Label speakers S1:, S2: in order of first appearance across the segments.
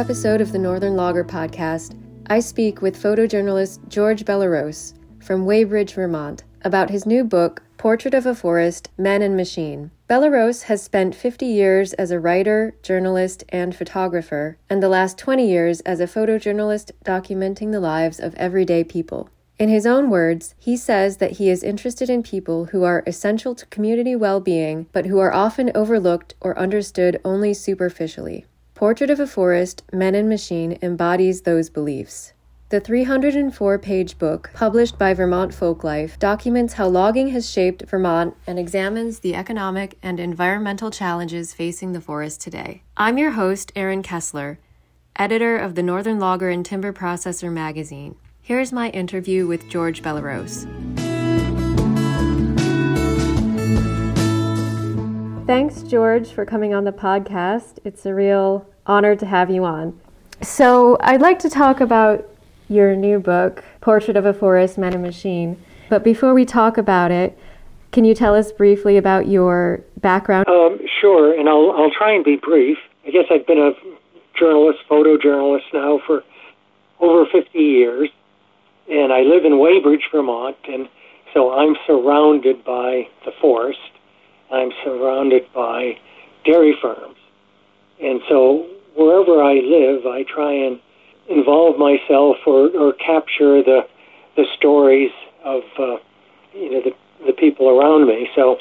S1: Episode of the Northern Logger podcast, I speak with photojournalist George Bellerose from Weybridge, Vermont, about his new book, Portrait of a Forest Men and Machine. Bellerose has spent 50 years as a writer, journalist, and photographer, and the last 20 years as a photojournalist documenting the lives of everyday people. In his own words, he says that he is interested in people who are essential to community well being, but who are often overlooked or understood only superficially. Portrait of a Forest, Men and Machine embodies those beliefs. The 304 page book, published by Vermont Folklife, documents how logging has shaped Vermont and examines the economic and environmental challenges facing the forest today. I'm your host, Aaron Kessler, editor of the Northern Logger and Timber Processor magazine. Here's my interview with George Bellerose. Thanks, George, for coming on the podcast. It's a real honor to have you on. So, I'd like to talk about your new book, Portrait of a Forest Man and Machine. But before we talk about it, can you tell us briefly about your background?
S2: Um, sure, and I'll, I'll try and be brief. I guess I've been a journalist, photojournalist now for over 50 years, and I live in Weybridge, Vermont, and so I'm surrounded by the forest. I'm surrounded by dairy farms. And so wherever I live, I try and involve myself or, or capture the the stories of uh, you know the the people around me. So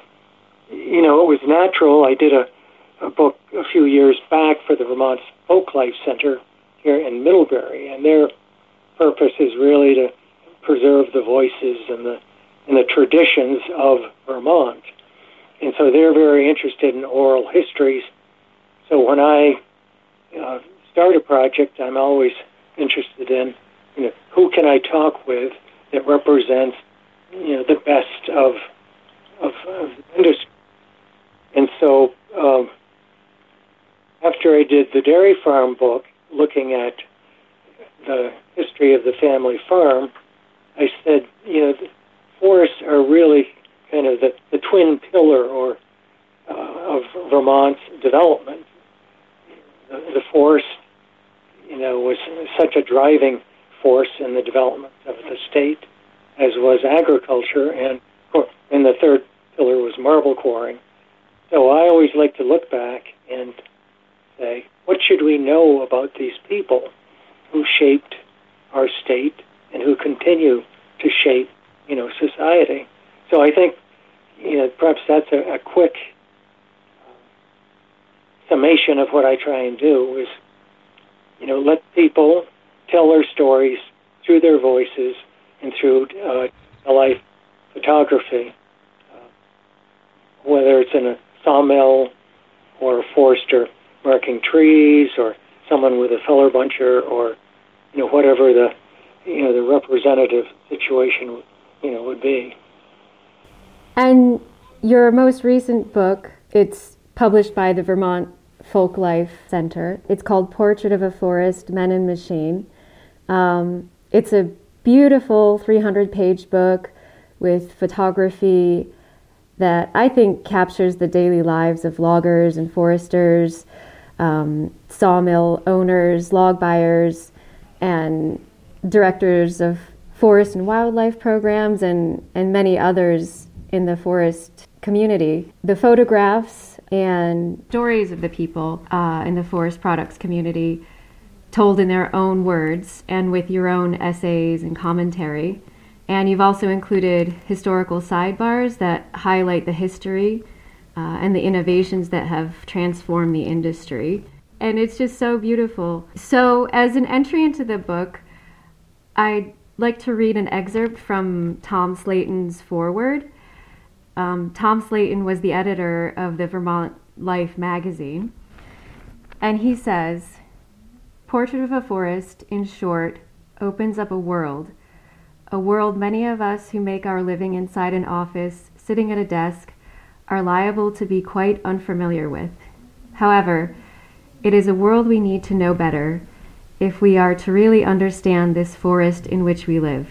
S2: you know it was natural. I did a, a book a few years back for the Vermont Folklife Center here in Middlebury, and their purpose is really to preserve the voices and the and the traditions of Vermont. And so they're very interested in oral histories. So when I uh, start a project, I'm always interested in, you know, who can I talk with that represents, you know, the best of of, of the industry. And so, um, after I did the dairy farm book, looking at the history of the family farm, I said, you know, forests are really kind of the, the twin pillar or uh, of Vermont's development. The, the forest you know, was such a driving force in the development of the state, as was agriculture, and and the third pillar was marble quarrying. So I always like to look back and say, what should we know about these people who shaped our state and who continue to shape, you know, society? So I think, you know, perhaps that's a, a quick summation of what I try and do is you know, let people tell their stories through their voices and through uh, life photography, uh, whether it's in a sawmill or a forester marking trees or someone with a feller buncher or you know whatever the you know the representative situation you know would be.
S1: And your most recent book, it's published by the Vermont Folklife Center. It's called Portrait of a Forest, Men and Machine. Um, it's a beautiful 300 page book with photography that I think captures the daily lives of loggers and foresters, um, sawmill owners, log buyers, and directors of forest and wildlife programs, and, and many others in the forest community. The photographs and stories of the people uh, in the forest products community told in their own words and with your own essays and commentary. And you've also included historical sidebars that highlight the history uh, and the innovations that have transformed the industry. And it's just so beautiful. So, as an entry into the book, I'd like to read an excerpt from Tom Slayton's foreword. Um, Tom Slayton was the editor of the Vermont Life magazine, and he says, Portrait of a Forest, in short, opens up a world, a world many of us who make our living inside an office, sitting at a desk, are liable to be quite unfamiliar with. However, it is a world we need to know better if we are to really understand this forest in which we live.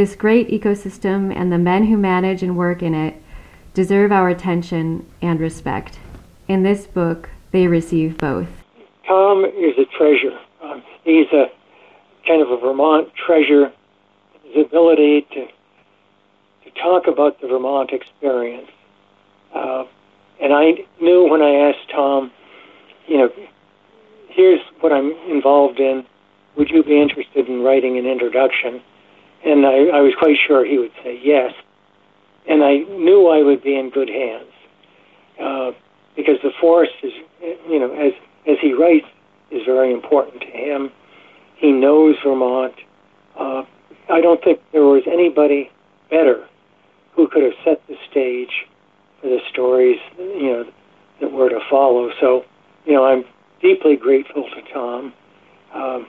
S1: This great ecosystem and the men who manage and work in it deserve our attention and respect. In this book, they receive both.
S2: Tom is a treasure. Um, he's a kind of a Vermont treasure. His ability to to talk about the Vermont experience. Uh, and I knew when I asked Tom, you know, here's what I'm involved in. Would you be interested in writing an introduction? And I, I was quite sure he would say yes. And I knew I would be in good hands uh, because the forest is, you know, as as he writes, is very important to him. He knows Vermont. Uh, I don't think there was anybody better who could have set the stage for the stories, you know, that were to follow. So, you know, I'm deeply grateful to Tom um,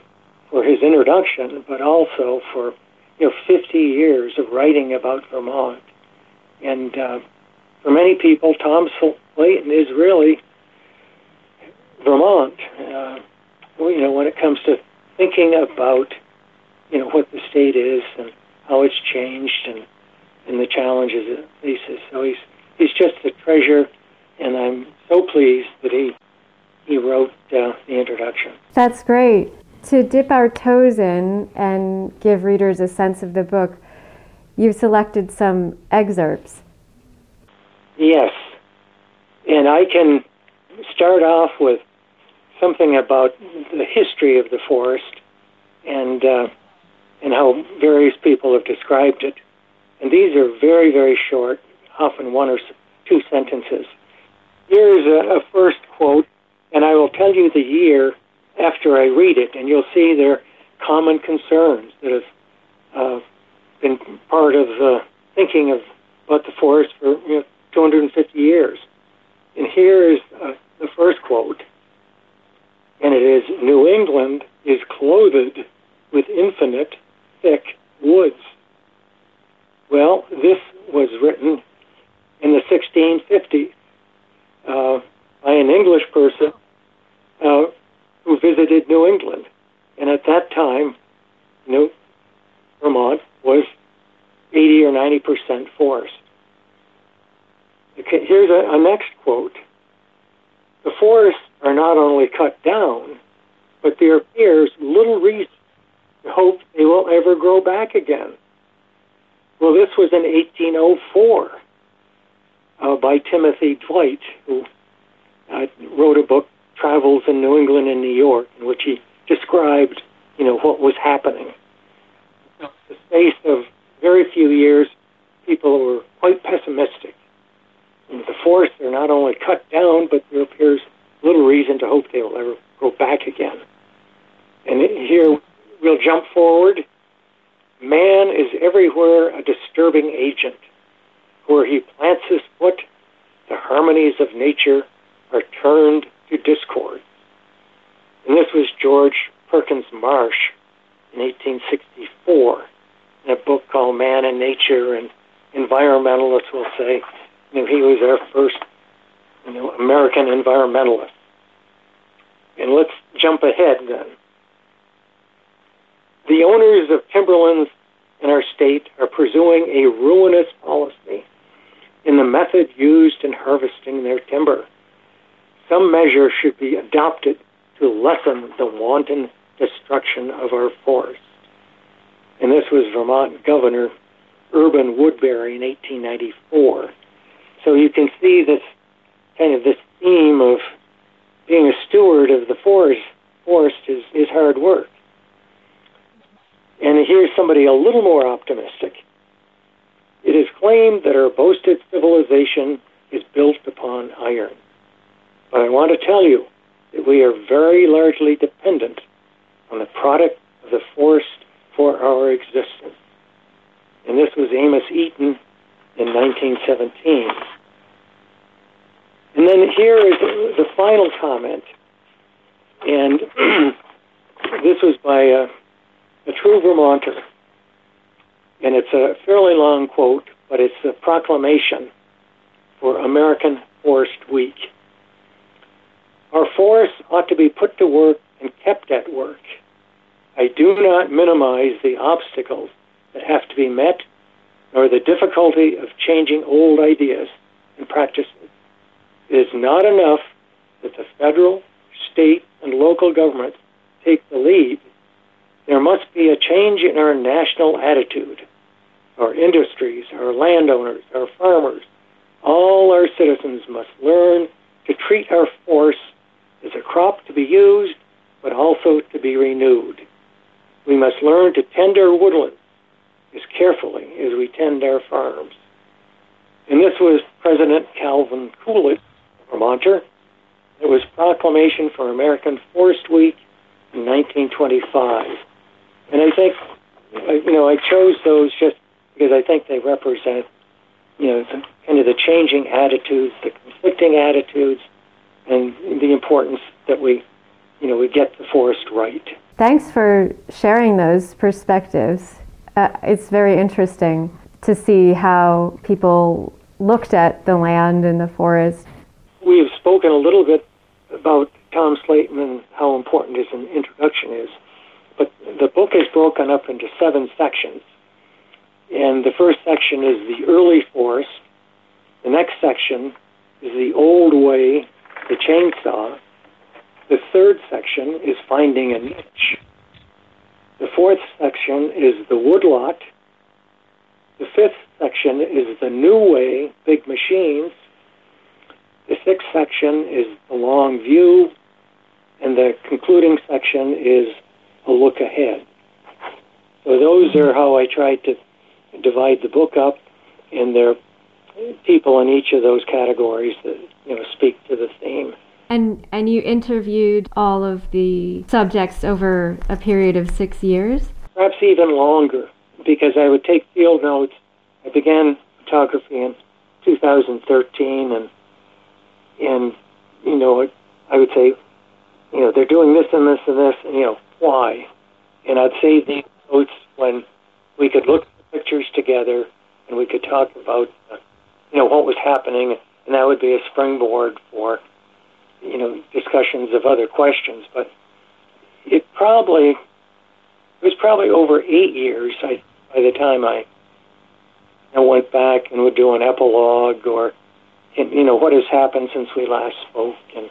S2: for his introduction, but also for you know 50 years of writing about Vermont. And uh, for many people, Tom Slayton is really Vermont. Uh, well, you know, when it comes to thinking about you know what the state is and how it's changed and and the challenges it faces. So he's he's just a treasure, and I'm so pleased that he he wrote uh, the introduction.
S1: That's great. To dip our toes in and give readers a sense of the book, you've selected some excerpts.
S2: Yes, and I can start off with something about the history of the forest and uh, and how various people have described it. And these are very, very short, often one or two sentences. Here's a, a first quote, and I will tell you the year after I read it, and you'll see there are common concerns that have uh, been part of uh, thinking of about the forest for you know, 250 years. And here is uh, the first quote, and it is New England is clothed with infinite thick woods. Well, this was written in the 1650s uh, by an English person uh, who visited New England. And at that time, New Vermont was 80 or 90 percent forest. Okay, here's a, a next quote. The forests are not only cut down, but there appears little reason to hope they will ever grow back again. Well, this was in 1804 uh, by Timothy Dwight, who uh, wrote a book, Travels in New England and New York, in which he described, you know, what was happening. In the space of very few years, people were quite pessimistic. And the forests are not only cut down, but there appears little reason to hope they will ever go back again. And here we'll jump forward Man is everywhere a disturbing agent. Where he plants his foot, the harmonies of nature are turned to discord. And this was George Perkins Marsh in 1864 in a book called Man and Nature, and environmentalists will say, you know, he was our first, you know, American environmentalist. And let's jump ahead then. The owners of timberlands in our state are pursuing a ruinous policy in the method used in harvesting their timber. Some measure should be adopted to lessen the wanton destruction of our forests. And this was Vermont Governor Urban Woodbury in 1894. So you can see this kind of this theme of being a steward of the forest forest is, is hard work. And here's somebody a little more optimistic. It is claimed that our boasted civilization is built upon iron. But I want to tell you that we are very largely dependent on the product of the forest for our existence. And this was Amos Eaton in 1917. And then here is the final comment. And this was by uh, a true Vermonter. And it's a fairly long quote, but it's a proclamation for American Forest Week. Our forests ought to be put to work and kept at work. I do not minimize the obstacles that have to be met, nor the difficulty of changing old ideas and practices. It is not enough that the federal, state, and local governments take the lead, there must be a change in our national attitude. Our industries, our landowners, our farmers, all our citizens must learn to treat our forest as a crop to be used, but also to be renewed. We must learn to tend our woodlands as carefully as we tend our farms. And this was President Calvin Coolidge, Vermonter. It was proclamation for American Forest Week in 1925. And I think, you know, I chose those just because I think they represent, you know, the, kind of the changing attitudes, the conflicting attitudes, and the importance that we, you know, we get the forest right.
S1: Thanks for sharing those perspectives. Uh, it's very interesting to see how people looked at the land and the forest.
S2: We have spoken a little bit about Tom Slayton and how important his introduction is, but the book is broken up into seven sections. And the first section is the early forest. The next section is the old way, the chainsaw. The third section is finding a niche. The fourth section is the woodlot. The fifth section is the new way, big machines. The sixth section is the long view. And the concluding section is a look ahead. So those are how I tried to divide the book up, and there are people in each of those categories that you know speak to the theme.
S1: And and you interviewed all of the subjects over a period of six years?
S2: Perhaps even longer, because I would take field notes. I began photography in 2013, and and you know I would say, you know, they're doing this and this and this, and you know why, and I'd save these notes when we could look at the pictures together and we could talk about, uh, you know, what was happening, and that would be a springboard for you know, discussions of other questions, but it probably it was probably over eight years I, by the time I, I went back and would do an epilogue or you know what has happened since we last spoke, and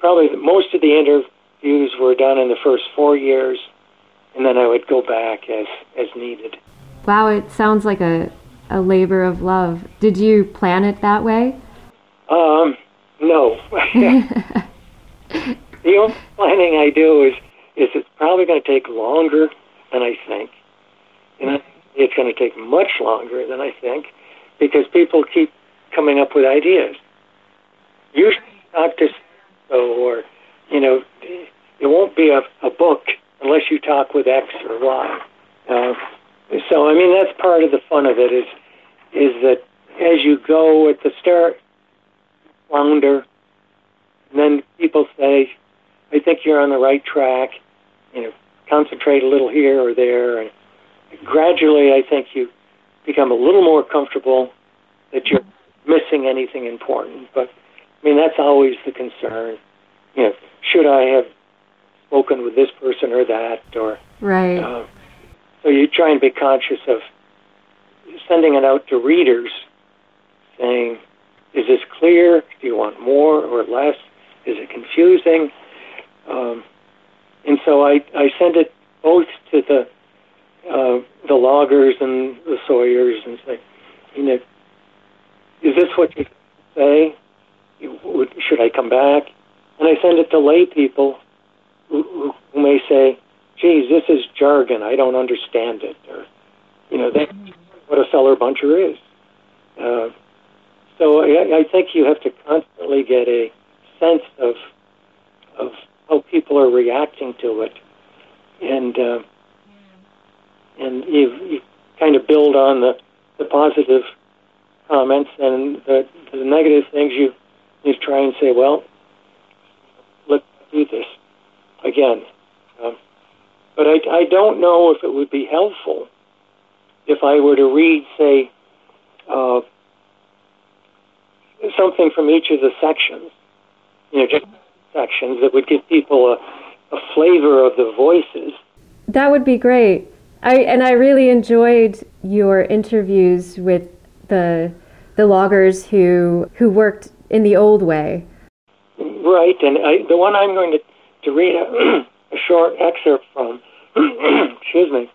S2: probably most of the interviews were done in the first four years, and then I would go back as as needed.
S1: Wow, it sounds like a a labor of love. Did you plan it that way?
S2: Um, no. the only planning I do is is it's probably going to take longer than I think, and it's going to take much longer than I think because people keep coming up with ideas. Usually, not just or you know, it won't be a, a book unless you talk with X or Y. Uh, so, I mean, that's part of the fun of it is is that as you go at the start, flounder. And then people say, I think you're on the right track. You know, concentrate a little here or there. And gradually, I think you become a little more comfortable that you're missing anything important. But I mean, that's always the concern. You know, should I have spoken with this person or that? Or
S1: right. Uh,
S2: so you try and be conscious of sending it out to readers, saying, is this clear? Do you want more or less? Is it confusing? Um, and so I, I send it both to the uh, the loggers and the sawyers and say, you know, is this what you say? Should I come back? And I send it to lay people who, who may say, geez, this is jargon. I don't understand it. Or, you know, that's what a feller buncher is. Uh, so I, I think you have to constantly get a sense of of how people are reacting to it, and uh, and you, you kind of build on the, the positive comments and the, the negative things. You you try and say, well, let's do this again. Um, but I, I don't know if it would be helpful if I were to read, say, uh, something from each of the sections, you know, just sections that would give people a, a flavor of the voices.
S1: That would be great. I and I really enjoyed your interviews with the the loggers who who worked in the old way.
S2: right, and I, the one I'm going to, to read a, short excerpt from, excuse me,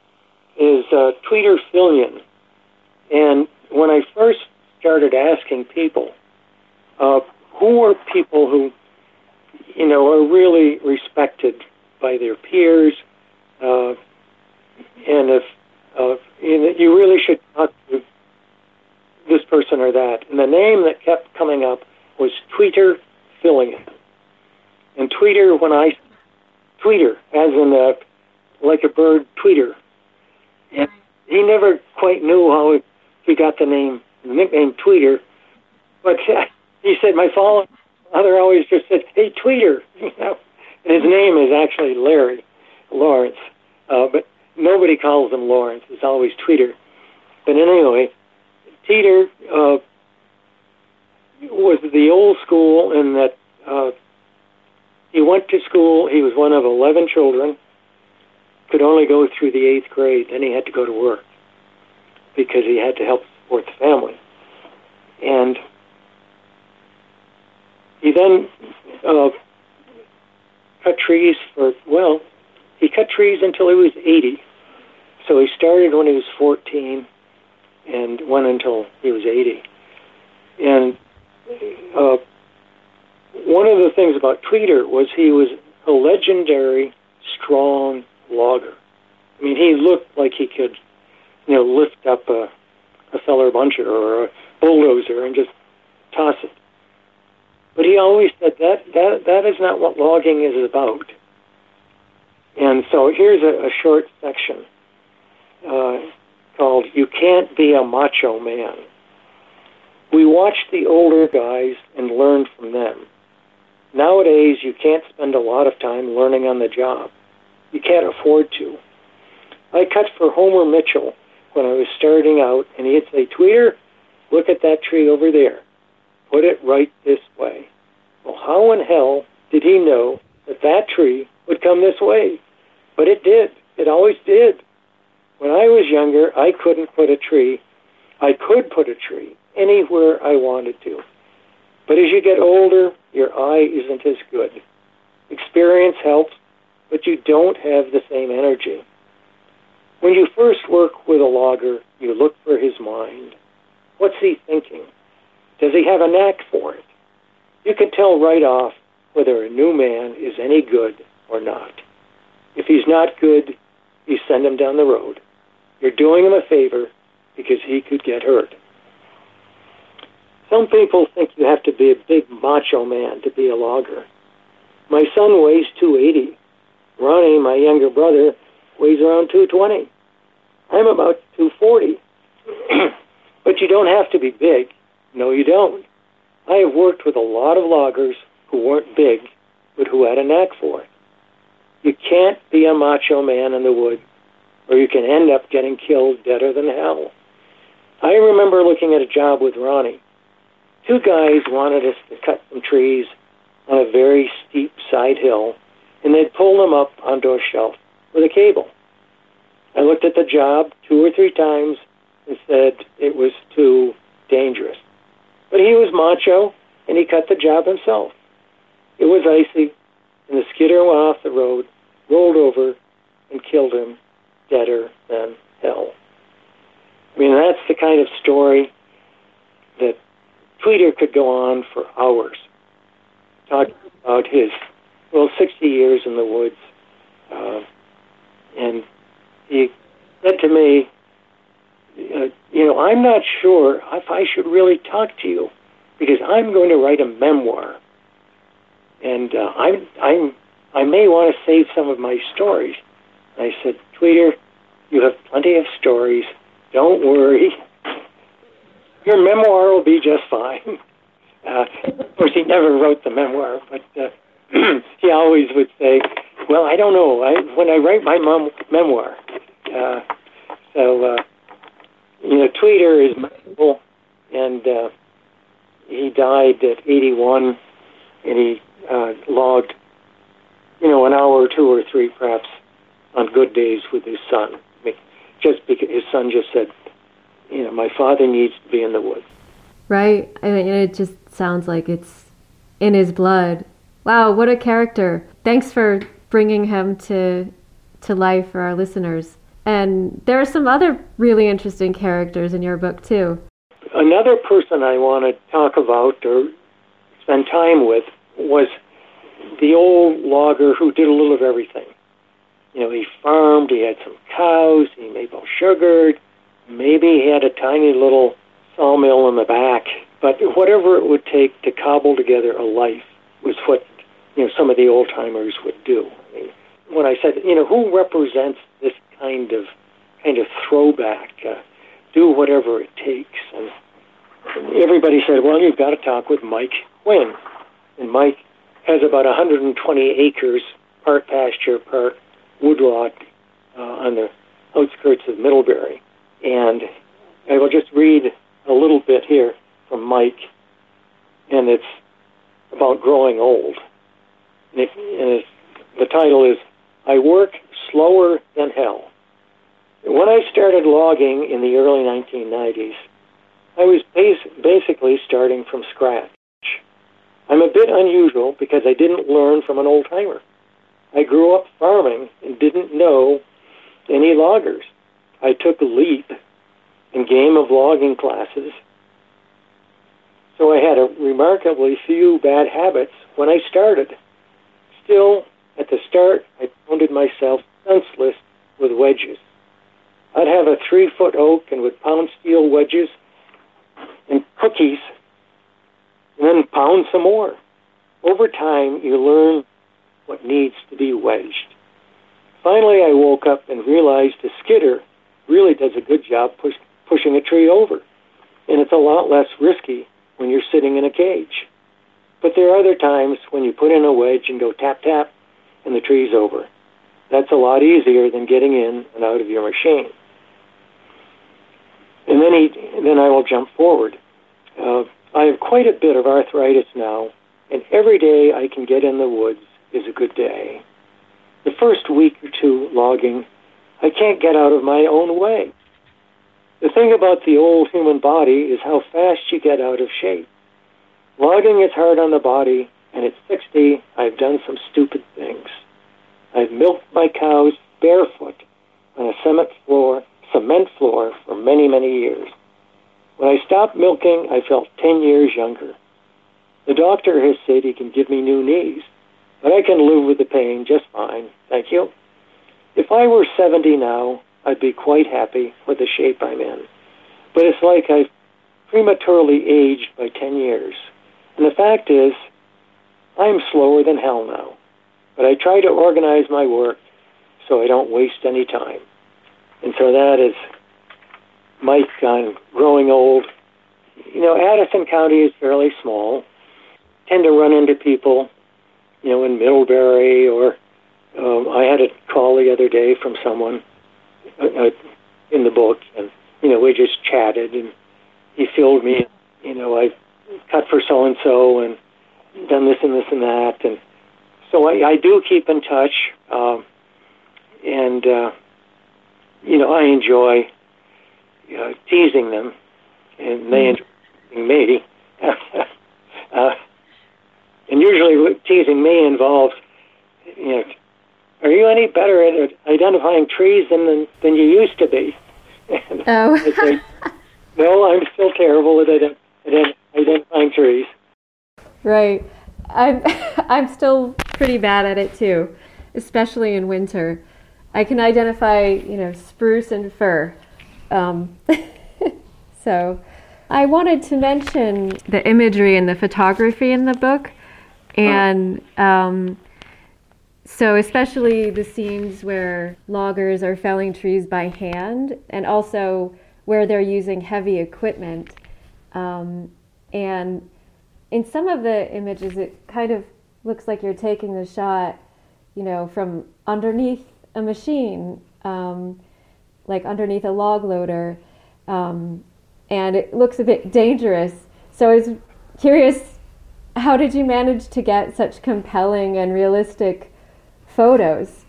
S2: is uh, Tweeter Fillion. And when I first started asking people, uh, who are people who, you know, are really respected by their peers, uh, and if uh, you really should talk to this person or that. And the name that kept coming up was Tweeter Fillion. And Tweeter, when I Tweeter, as in a, like a bird tweeter, and he never quite knew how he got the name, the nickname Tweeter, but he said my father always just said, "Hey, Tweeter," you know, and his name is actually Larry Lawrence, uh, but nobody calls him Lawrence. It's always Tweeter. But anyway, Tweeter uh, was the old school in that uh, he went to school. He was one of 11 children, could only go through the eighth grade. Then he had to go to work because he had to help support the family. And he then uh, cut trees for, well, he cut trees until he was 80. So he started when he was 14 and went until he was 80. And uh, one of the things about Tweeter was he was a legendary strong logger. I mean, he looked like he could, you know, lift up a, a feller buncher or a bulldozer and just toss it. But he always said that that that is not what logging is about. And so here's a, a short section uh, called "You Can't Be a Macho Man." We watched the older guys and learned from them. Nowadays, you can't spend a lot of time learning on the job. You can't afford to. I cut for Homer Mitchell when I was starting out, and he'd say, Tweeter, look at that tree over there. Put it right this way. Well, how in hell did he know that that tree would come this way? But it did. It always did. When I was younger, I couldn't put a tree. I could put a tree anywhere I wanted to. But as you get older, your eye isn't as good. Experience helps, but you don't have the same energy. When you first work with a logger, you look for his mind. What's he thinking? Does he have a knack for it? You can tell right off whether a new man is any good or not. If he's not good, you send him down the road. You're doing him a favor because he could get hurt. Some people think you have to be a big macho man to be a logger. My son weighs 280. Ronnie, my younger brother, weighs around 220. I'm about 240. but you don't have to be big. No, you don't. I have worked with a lot of loggers who weren't big, but who had a knack for it. You can't be a macho man in the woods, or you can end up getting killed deader than hell. I remember looking at a job with Ronnie two guys wanted us to cut some trees on a very steep side hill, and they'd pull them up onto a shelf with a cable. I looked at the job two or three times and said it was too dangerous. But he was macho, and he cut the job himself. It was icy, and the skidder went off the road, rolled over, and killed him deader than hell. I mean, that's the kind of story that Tweeter could go on for hours talking about his, well, 60 years in the woods. Uh, and he said to me, uh, you know, I'm not sure if I should really talk to you because I'm going to write a memoir. And uh, I'm, I'm, I may want to save some of my stories. I said, Tweeter, you have plenty of stories. Don't worry your memoir will be just fine. Uh, of course, he never wrote the memoir, but uh, he always would say, "Well, I don't know. I, when I write my mom memoir." Uh, so, uh, you know, Tweeter is memorable, and uh, he died at 81, and he uh, logged, you know, an hour or two or three, perhaps, on good days with his son. Just because his son just said, my father needs to be in the woods.
S1: Right. I mean, it just sounds like it's in his blood. Wow, what a character. Thanks for bringing him to to life for our listeners. And there are some other really interesting characters in your book too.
S2: Another person I want to talk about or spend time with was the old logger who did a little of everything. You know, he farmed, he had some cows, he maple sugared, maybe he had a tiny little sawmill in the back, but whatever it would take to cobble together a life was what you know some of the old timers would do. When I said, you know, who represents this kind of kind of throwback, uh, do whatever it takes, and everybody said, well, you've got to talk with Mike Quinn, and Mike has about 120 acres, part pasture, part woodlot, uh, on the outskirts of Middlebury, and I will just read a little bit here from Mike, and it's about growing old. And, it, and the title is I Work Slower Than Hell. When I started logging in the early 1990s, I was bas- basically starting from scratch. I'm a bit unusual because I didn't learn from an old timer. I grew up farming and didn't know any loggers. I took a leap in game of logging classes so I had a remarkably few bad habits when I started. Still, at the start, I pounded myself senseless with wedges. I'd have a three foot oak and would pound steel wedges and cookies and then pound some more. Over time, you learn what needs to be wedged. Finally, I woke up and realized a skidder really does a good job push, pushing a tree over, and it's a lot less risky when you're sitting in a cage. But there are other times when you put in a wedge and go tap tap and the tree's over. That's a lot easier than getting in and out of your machine. And then, he, then I will jump forward. Uh, I have quite a bit of arthritis now, and every day I can get in the woods is a good day. The first week or two logging, I can't get out of my own way. The thing about the old human body is how fast you get out of shape. Logging is hard on the body, and at 60, I've done some stupid things. I've milked my cows barefoot on a cement floor, cement floor for many, many years. When I stopped milking, I felt 10 years younger. The doctor has said he can give me new knees, but I can live with the pain just fine. Thank you. If I were 70 now, I'd be quite happy with the shape I'm in. But it's like I've prematurely aged by 10 years. And the fact is, I'm slower than hell now. But I try to organize my work so I don't waste any time. And so that is Mike on growing old. You know, Addison County is fairly small. Tend to run into people, you know, in Middlebury or um, I had a call the other day from someone uh, uh, in the book, and you know we just chatted, and he filled me. You know, I cut for so and so, and done this and this and that, and so I, I do keep in touch, um, and uh, you know I enjoy uh, teasing them, and they mm-hmm. enjoy me. uh, and usually teasing me involves, you know, are you any better at identifying trees than than you used to be?
S1: oh. say,
S2: no, I'm still terrible at, identifying trees.
S1: Right. I'm I'm still pretty bad at it too, especially in winter. I can identify, you know, spruce and fir. Um, so, I wanted to mention the imagery and the photography in the book, and um, so, especially the scenes where loggers are felling trees by hand and also where they're using heavy equipment. Um, and in some of the images, it kind of looks like you're taking the shot, you know, from underneath a machine, um, like underneath a log loader. Um, and it looks a bit dangerous. So I was curious, how did you manage to get such compelling and realistic photos?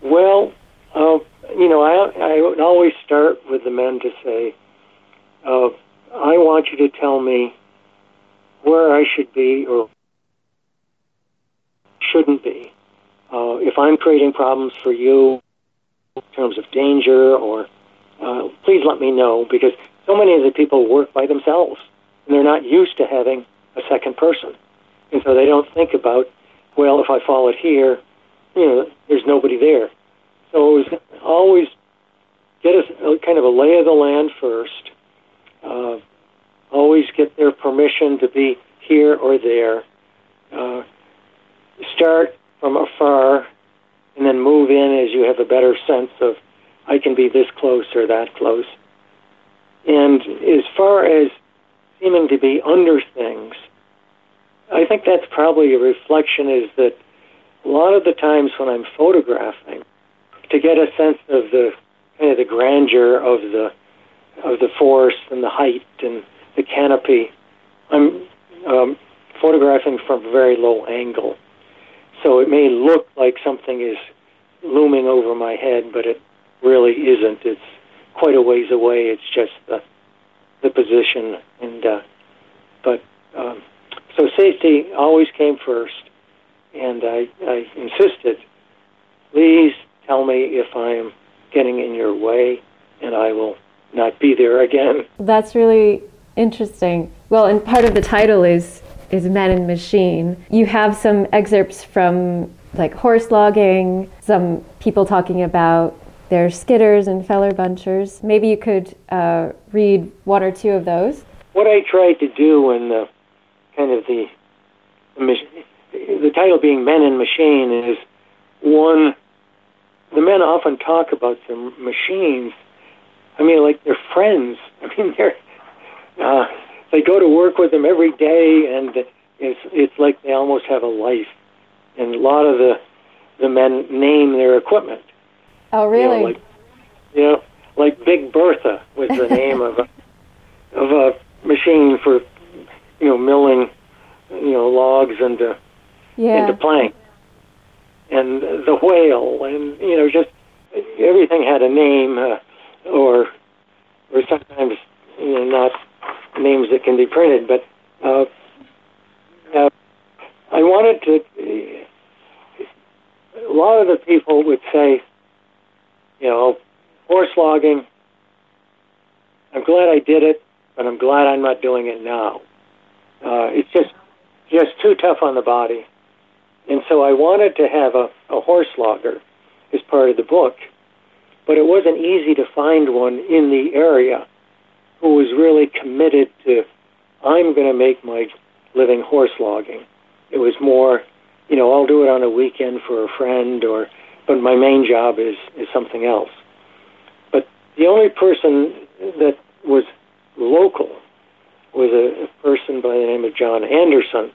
S2: Well, uh, you know, I, I would always start with the men to say, uh, I want you to tell me where I should be or shouldn't be. Uh, if I'm creating problems for you in terms of danger, or uh, please let me know because so many of the people work by themselves and they're not used to having a second person, and so they don't think about, well, if I fall it here, you know, there's nobody there. So it was always get a, a kind of a lay of the land first. Uh, always get their permission to be here or there. Uh, start from afar and then move in as you have a better sense of I can be this close or that close. And as far as seeming to be under things, I think that's probably a reflection is that a lot of the times when I'm photographing, to get a sense of the kind of the grandeur of the of the forest and the height and the canopy, I'm um, photographing from a very low angle. So it may look like something is looming over my head, but it really isn't. It's quite a ways away. It's just the the position, and uh, but um, so safety always came first, and I, I insisted. Please tell me if I am getting in your way, and I will not be there again.
S1: That's really interesting. Well, and part of the title is is Men and Machine. You have some excerpts from like horse logging, some people talking about their skidders and feller bunchers. Maybe you could uh, read one or two of those.
S2: What I tried to do in the kind of the the title being Men and Machine is one. The men often talk about their machines. I mean, like they're friends. I mean, they're uh, they go to work with them every day, and it's it's like they almost have a life. And a lot of the the men name their equipment.
S1: Oh, really?
S2: You know, like, you know, like Big Bertha was the name of a of a machine for you know milling you know logs into
S1: yeah.
S2: into plank, and the whale, and you know just everything had a name, uh, or or sometimes you know not names that can be printed, but uh, uh, I wanted to. A lot of the people would say, you know, horse logging. I'm glad I did it, but I'm glad I'm not doing it now. Uh, it's just just too tough on the body, and so I wanted to have a, a horse logger as part of the book, but it wasn't easy to find one in the area who was really committed to, I'm going to make my living horse logging. It was more, you know, I'll do it on a weekend for a friend, or, but my main job is is something else. But the only person that was local was a, a person by the name of John Anderson,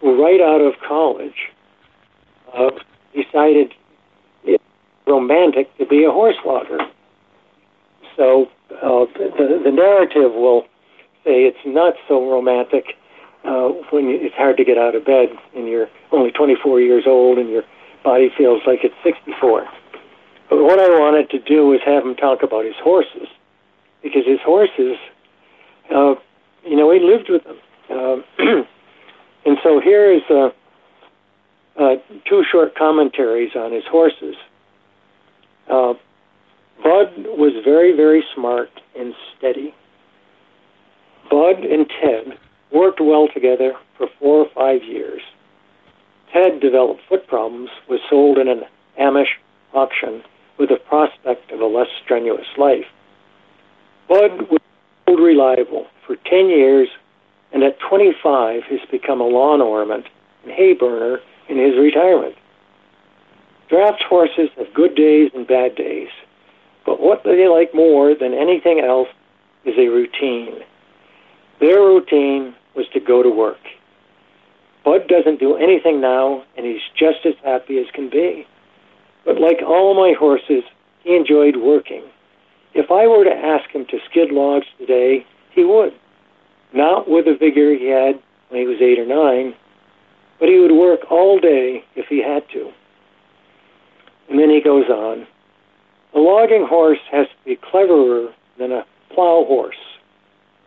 S2: who right out of college uh, decided it's romantic to be a horse logger. So uh, the, the narrative will say it's not so romantic uh, when you, it's hard to get out of bed and you're only 24 years old and your body feels like it's 64. But what I wanted to do was have him talk about his horses because his horses, uh, you know, he lived with them. Uh, and so here is uh, uh, two short commentaries on his horses. Uh, Bud was very, very smart and steady. Bud and Ted worked well together for four or five years. Ted developed foot problems, was sold in an Amish auction with the prospect of a less strenuous life. Bud was reliable for 10 years, and at 25 has become a lawn ornament and hay burner in his retirement. Draft horses have good days and bad days. But what they like more than anything else is a routine. Their routine was to go to work. Bud doesn't do anything now, and he's just as happy as can be. But like all my horses, he enjoyed working. If I were to ask him to skid logs today, he would. Not with the vigor he had when he was eight or nine, but he would work all day if he had to. And then he goes on. A logging horse has to be cleverer than a plow horse.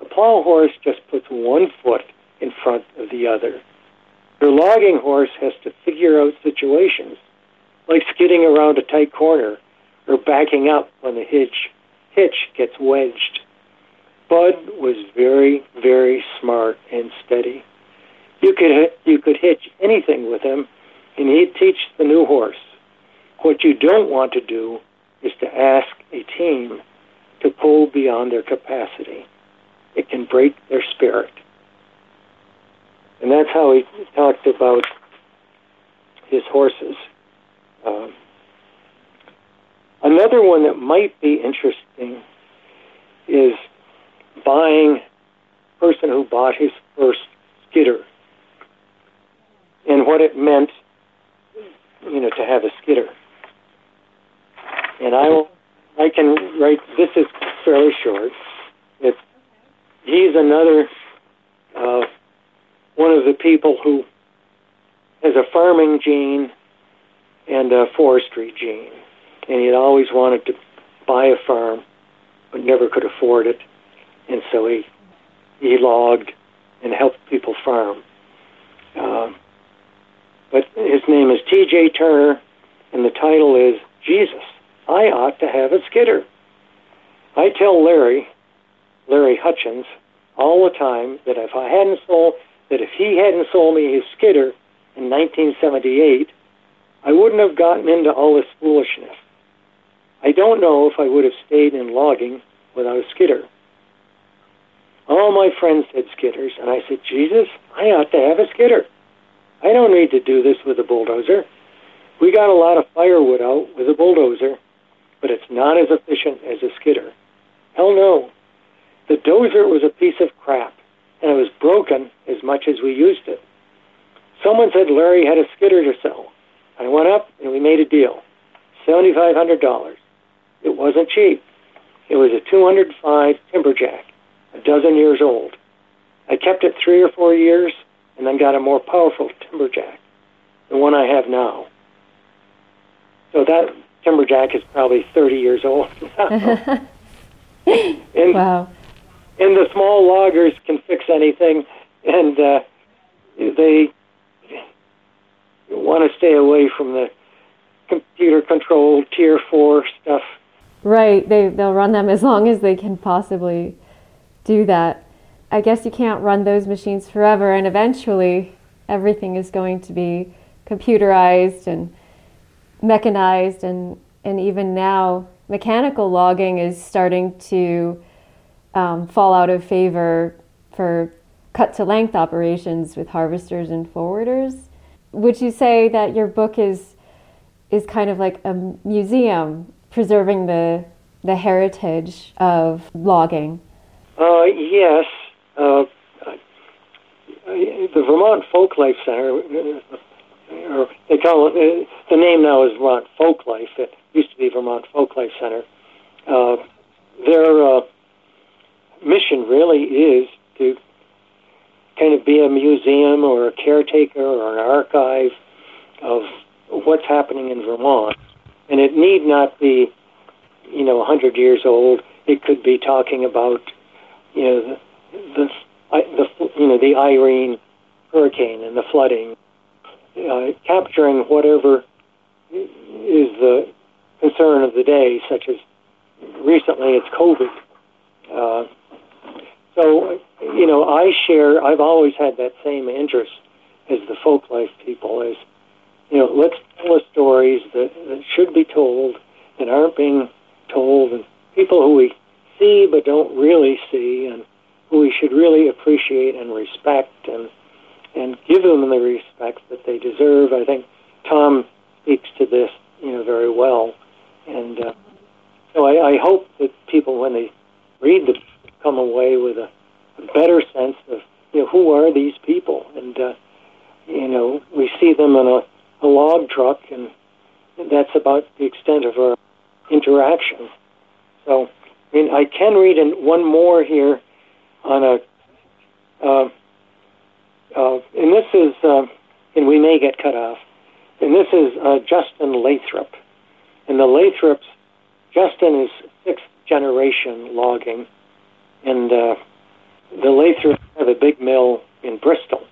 S2: A plow horse just puts one foot in front of the other. Your logging horse has to figure out situations, like skidding around a tight corner or backing up when the hitch, hitch gets wedged. Bud was very, very smart and steady. You could you could hitch anything with him, and he'd teach the new horse. What you don't want to do is to ask a team to pull beyond their capacity. It can break their spirit. And that's how he talked about his horses. Um, another one that might be interesting is buying person who bought his first skidder and what it meant, you know, to have a skidder. And I will, I can write. This is fairly short. It's he's another uh, one of the people who has a farming gene and a forestry gene, and he had always wanted to buy a farm, but never could afford it, and so he he logged and helped people farm. Um, but his name is T.J. Turner, and the title is Jesus. I ought to have a skidder. I tell Larry, Larry Hutchins, all the time that if I hadn't sold, that if he hadn't sold me his skidder in 1978, I wouldn't have gotten into all this foolishness. I don't know if I would have stayed in logging without a skidder. All my friends had skidders, and I said, Jesus, I ought to have a skidder. I don't need to do this with a bulldozer. We got a lot of firewood out with a bulldozer, but it's not as efficient as a skidder. Hell no. The dozer was a piece of crap, and it was broken as much as we used it. Someone said Larry had a skidder to sell. I went up and we made a deal. $7,500. It wasn't cheap. It was a 205 Timberjack, a dozen years old. I kept it three or four years and then got a more powerful Timberjack, the one I have now. So that Timberjack is probably 30 years old now.
S1: and, wow.
S2: And the small loggers can fix anything, and uh, they want to stay away from the computer controlled tier four stuff.
S1: Right. They they'll run them as long as they can possibly do that. I guess you can't run those machines forever, and eventually everything is going to be computerized and mechanized, and and even now mechanical logging is starting to um, fall out of favor for cut to length operations with harvesters and forwarders. Would you say that your book is is kind of like a museum preserving the the heritage of logging?
S2: Uh, yes. Uh, the Vermont Folklife Center, or they call it, the name now is Vermont Folklife. It used to be Vermont Folklife Center. Uh, their uh, mission really is to kind of be a museum or a caretaker or an archive of what's happening in Vermont. And it need not be, you know, 100 years old. It could be talking about, you know, the, the, the you know, the Irene hurricane and the flooding, uh, capturing whatever is the concern of the day, such as recently it's COVID. Uh, so, you know, I share, I've always had that same interest as the folk life people is, you know, let's tell the stories that, that should be told that aren't being told and people who we see but don't really see and who we should really appreciate and respect and and give them the respect that they deserve. I think Tom speaks to this, you know, very well. And uh, so I, I hope that people, when they read the come away with a, a better sense of you know who are these people, and uh, you know we see them in a, a log truck, and that's about the extent of our interaction. So, I mean, I can read in one more here on a, uh, uh, and this is, uh, and we may get cut off, and this is uh, Justin Lathrop, and the Lathrops, Justin is sixth generation logging and uh, the Lathrops have a big mill in Bristol.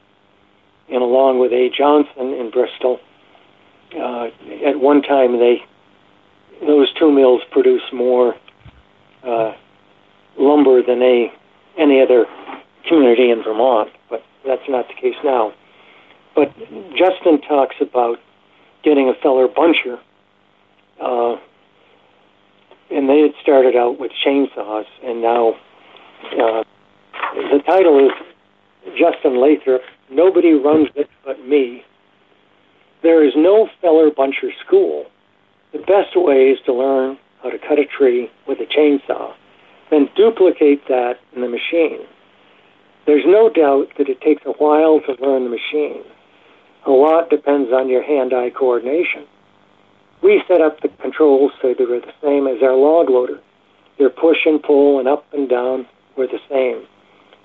S2: And along with A. Johnson in Bristol, uh, at one time they those two mills produce more uh, lumber than a, any other community in Vermont, but that's not the case now. But Justin talks about getting a feller buncher, uh, and they had started out with chainsaws, and now uh, the title is Justin Lathrop. Nobody runs it but me. There is no feller buncher school. The best way is to learn how to cut a tree with a chainsaw, then duplicate that in the machine. There's no doubt that it takes a while to learn the machine. A lot depends on your hand-eye coordination. We set up the controls so they're the same as our log loader. Your push and pull and up and down were the same.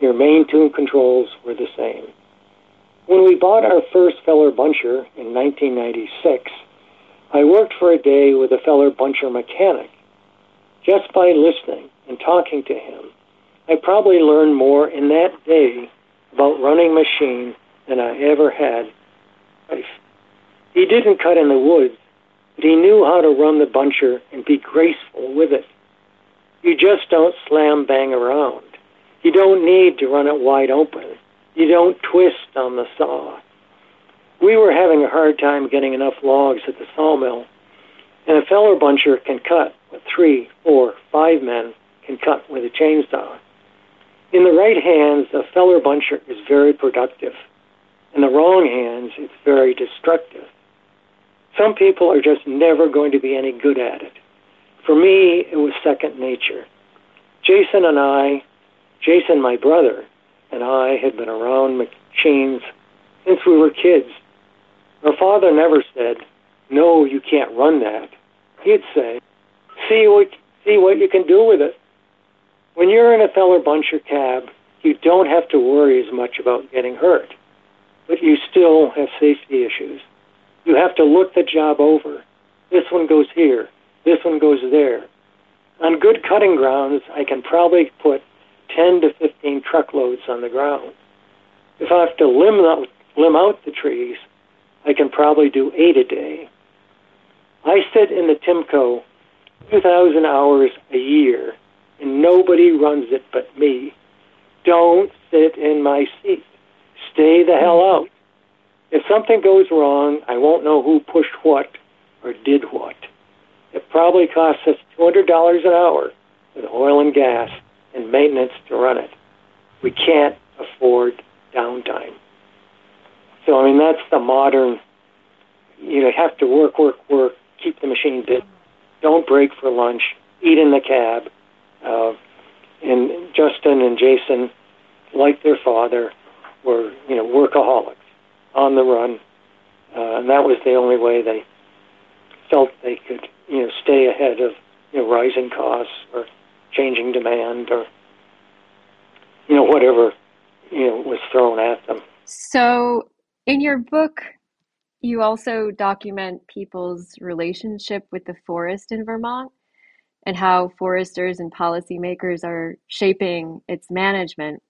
S2: Your main tune controls were the same. When we bought our first Feller Buncher in 1996, I worked for a day with a Feller Buncher mechanic. Just by listening and talking to him, I probably learned more in that day about running machine than I ever had. He didn't cut in the woods, but he knew how to run the buncher and be graceful with it. You just don't slam bang around. You don't need to run it wide open. You don't twist on the saw. We were having a hard time getting enough logs at the sawmill, and a feller buncher can cut with three, four, five men can cut with a chainsaw. In the right hands, a feller buncher is very productive. In the wrong hands, it's very destructive. Some people are just never going to be any good at it. For me, it was second nature. Jason and I, Jason, my brother, and I had been around machines since we were kids. Our father never said, "No, you can't run that." He'd say, "See what see what you can do with it." When you're in a feller buncher cab, you don't have to worry as much about getting hurt, but you still have safety issues. You have to look the job over. This one goes here. This one goes there. On good cutting grounds, I can probably put 10 to 15 truckloads on the ground. If I have to limb out, limb out the trees, I can probably do eight a day. I sit in the Timbco 2,000 hours a year, and nobody runs it but me. Don't sit in my seat. Stay the hell mm-hmm. out. If something goes wrong, I won't know who pushed what or did what. It probably costs us $200 an hour with oil and gas and maintenance to run it. We can't afford downtime. So, I mean, that's the modern, you know, have to work, work, work, keep the machine busy. Don't break for lunch, eat in the cab. Uh, and Justin and Jason, like their father, were, you know, workaholics on the run. Uh, and that was the only way they felt they could, you know, stay ahead of, you know, rising costs or changing demand or, you know, whatever, you know, was thrown at them.
S1: So in your book, you also document people's relationship with the forest in Vermont and how foresters and policymakers are shaping its management.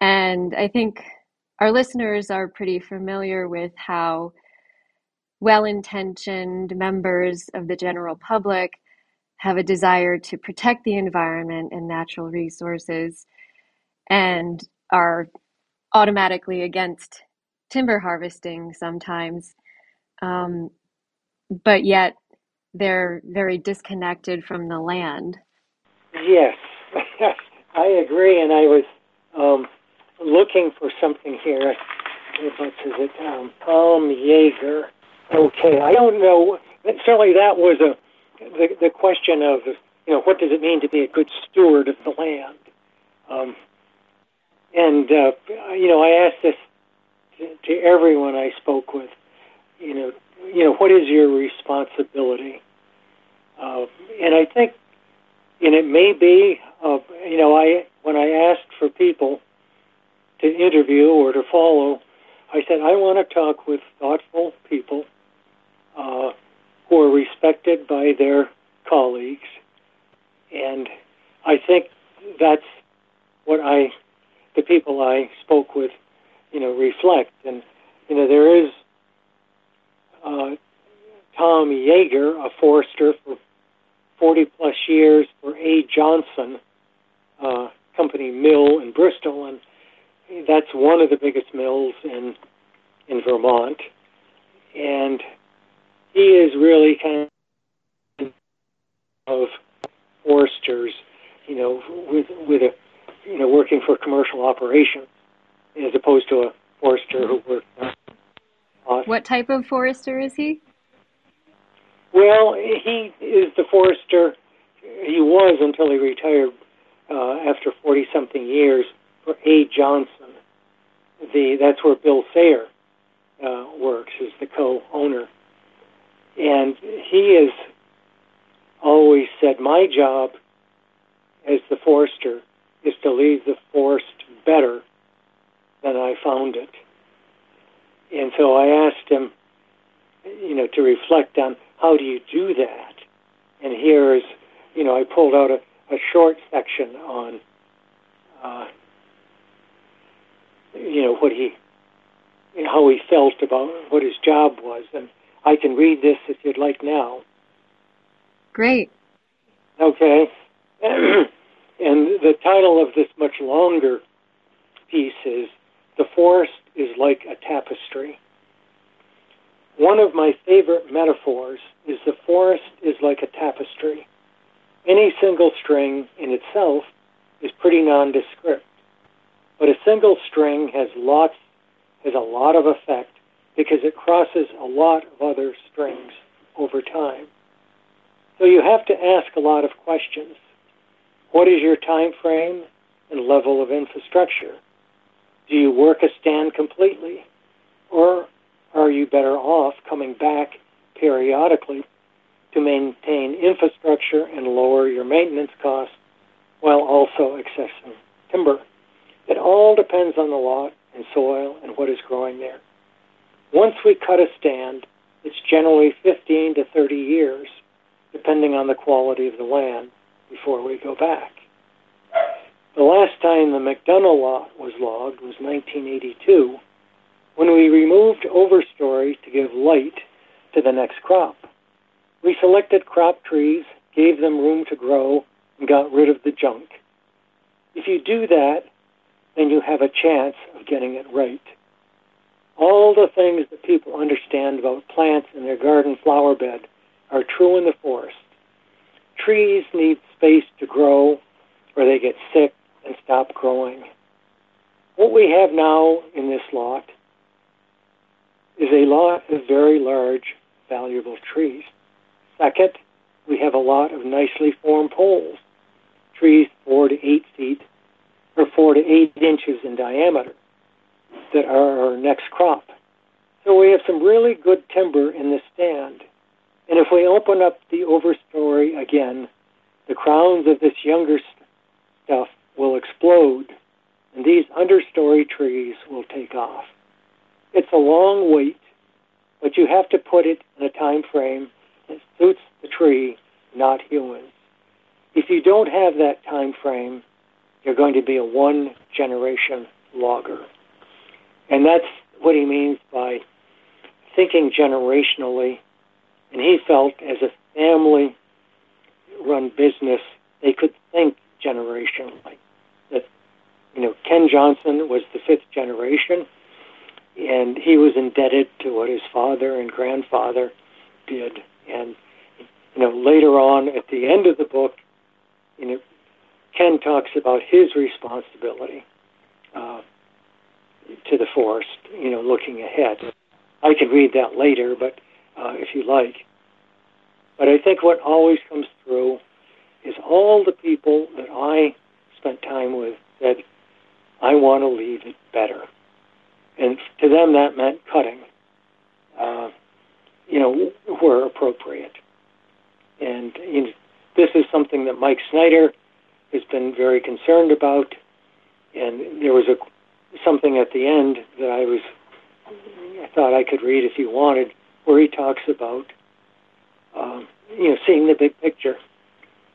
S1: And I think our listeners are pretty familiar with how well intentioned members of the general public have a desire to protect the environment and natural resources and are automatically against timber harvesting sometimes, um, but yet they're very disconnected from the land.
S2: Yes, I agree, and I was um, looking for something here. What is it? Um, Tom. Okay, I don't know. Certainly, that was a the the question of you know what does it mean to be a good steward of the land. Um, and uh, you know, I asked this to everyone I spoke with, you know, you know, what is your responsibility? Uh, and I think, and it may be, uh, you know, I when I asked for people to interview or to follow, I said I want to talk with thoughtful people uh, who are respected by their colleagues, and I think that's what I, the people I spoke with you know, reflect. And you know, there is uh, Tom Yeager, a forester for 40 plus years for A. Johnson uh, Company Mill in Bristol, and that's one of the biggest mills in in Vermont. And he is really kind of foresters, you know, with with a you know working for commercial operations as opposed to a forester who works.
S1: Uh, what type of forester is he?
S2: Well, he is the forester. He was until he retired uh, after 40 something years for A. Johnson. The that's where Bill Sayre uh, works as the co-owner, and he has always said, "My job as the forester is to leave the forest better than I found it." And so I asked him, you know, to reflect on how do you do that? And here is, you know, I pulled out a, a short section on, uh, you know, what he, you know, how he felt about what his job was. And I can read this if you'd like now.
S1: Great.
S2: Okay. and the title of this much longer piece is The Forest is Like a Tapestry. One of my favorite metaphors is the forest is like a tapestry. Any single string in itself is pretty nondescript, but a single string has lots has a lot of effect because it crosses a lot of other strings over time. So you have to ask a lot of questions. What is your time frame and level of infrastructure? Do you work a stand completely? Or are you better off coming back periodically to maintain infrastructure and lower your maintenance costs while also accessing timber? It all depends on the lot and soil and what is growing there. Once we cut a stand, it's generally 15 to 30 years, depending on the quality of the land, before we go back. The last time the McDonough lot was logged was 1982 when we removed overstory to give light to the next crop. We selected crop trees, gave them room to grow, and got rid of the junk. If you do that, then you have a chance of getting it right. All the things that people understand about plants in their garden flower bed are true in the forest. Trees need space to grow or they get sick and stop growing. What we have now in this lot is a lot of very large, valuable trees. Second, we have a lot of nicely formed poles, trees four to eight feet or four to eight inches in diameter that are our next crop. So we have some really good timber in this stand. And if we open up the overstory again, the crowns of this younger stuff will explode, and these understory trees will take off. It's a long wait, but you have to put it in a time frame that suits the tree, not humans. If you don't have that time frame, you're going to be a one generation logger. And that's what he means by thinking generationally. And he felt as a family run business, they could think generationally. That, you know, Ken Johnson was the fifth generation and he was indebted to what his father and grandfather did. And you know, later on at the end of the book, you know, Ken talks about his responsibility uh, to the forest. You know, looking ahead. I can read that later, but uh, if you like. But I think what always comes through is all the people that I spent time with said, "I want to leave it better." and to them that meant cutting, uh, you know, where appropriate. And you know, this is something that Mike Snyder has been very concerned about. And there was a something at the end that I was I thought I could read if you wanted, where he talks about um, you know seeing the big picture,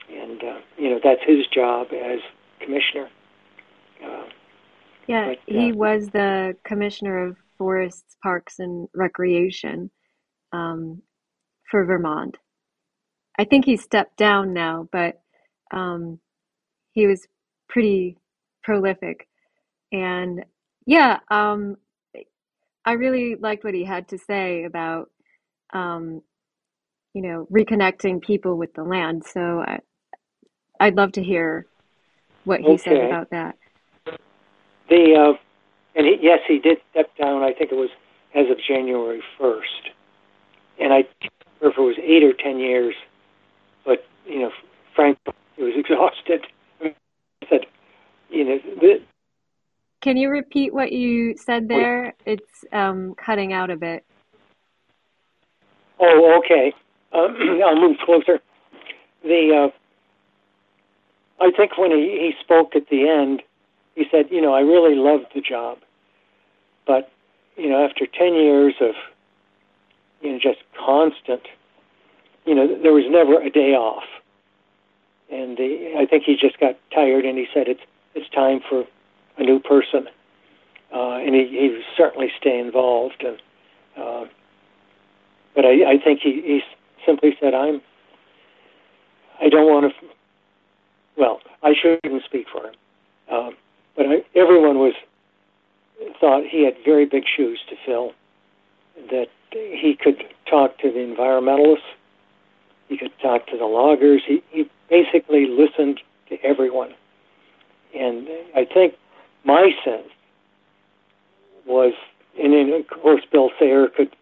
S2: and uh, you know that's his job as commissioner. Uh,
S1: Yeah, but, he was the commissioner of forests, parks, and recreation um, for Vermont. I think he stepped down now, but um, he was pretty prolific. And yeah, um, I really liked what he had to say about, um, you know, reconnecting people with the land. So I, I'd love to hear what he okay. said about that.
S2: The uh, and he, yes, he did step down. I think it was as of January first, and I can't remember if it was eight or ten years. But you know, Frank he was exhausted. I said, you know, the,
S1: can you repeat what you said there? It's um, cutting out a bit.
S2: Oh, okay. Uh, I'll move closer. The uh, I think when he, he spoke at the end, he said, you know, I really loved the job, but you know, after ten years of you know just constant, you know, there was never a day off, and the, I think he just got tired, and he said it's it's time for a new person, uh, and he, he certainly stay involved. And uh, but I, I think he, he simply said, "I'm. I don't want to. Well, I shouldn't speak for him, um, but I, everyone was thought he had very big shoes to fill. That he could talk to the environmentalists, he could talk to the loggers. He, he basically listened to everyone, and I think my sense was, and then of course Bill Sayre could,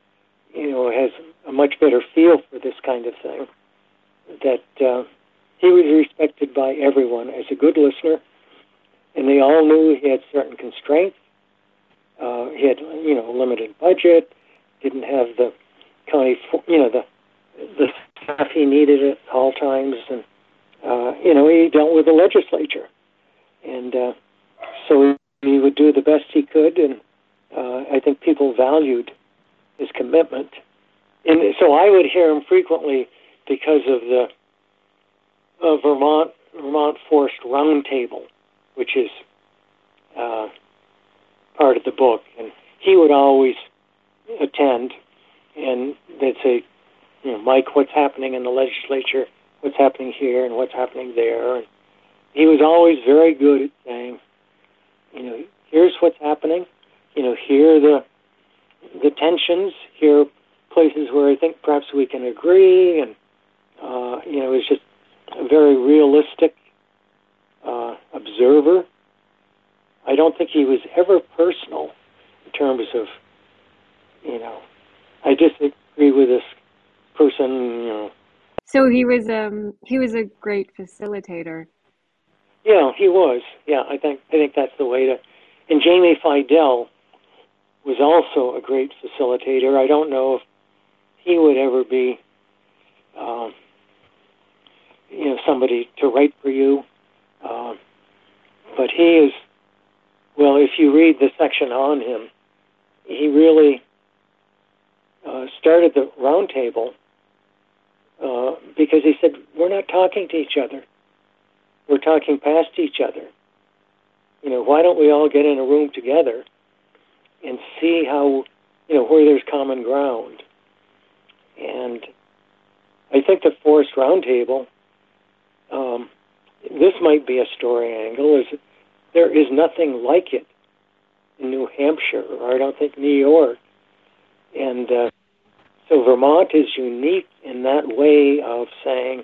S2: you know, has a much better feel for this kind of thing. That uh, he was respected by everyone as a good listener, and they all knew he had certain constraints. Uh, he had, you know, limited budget, didn't have the county, you know, the the staff he needed at all times, and uh, you know, he dealt with the legislature, and uh, so he would do the best he could, and uh, I think people valued his commitment. And so I would hear him frequently because of the uh, Vermont Vermont Forest Roundtable, which is uh, part of the book, and he would always attend, and they'd say, you know, Mike, what's happening in the legislature? What's happening here, and what's happening there? And he was always very good at saying, you know, here's what's happening. You know, here are the the tensions. Here are places where I think perhaps we can agree, and uh, you know, it's just a very realistic uh, observer. I don't think he was ever personal in terms of, you know, I disagree with this person. You know.
S1: So he was um he was a great facilitator.
S2: Yeah, he was. Yeah, I think I think that's the way to. And Jamie Fidel was also a great facilitator. I don't know if he would ever be, um, you know, somebody to write for you, uh, but he is. Well, if you read the section on him, he really uh, started the roundtable uh, because he said we're not talking to each other we're talking past each other. You know, why don't we all get in a room together and see how, you know, where there's common ground? And I think the Forest Roundtable, um, this might be a story angle, is there is nothing like it in New Hampshire, or I don't think New York. And uh, so Vermont is unique in that way of saying,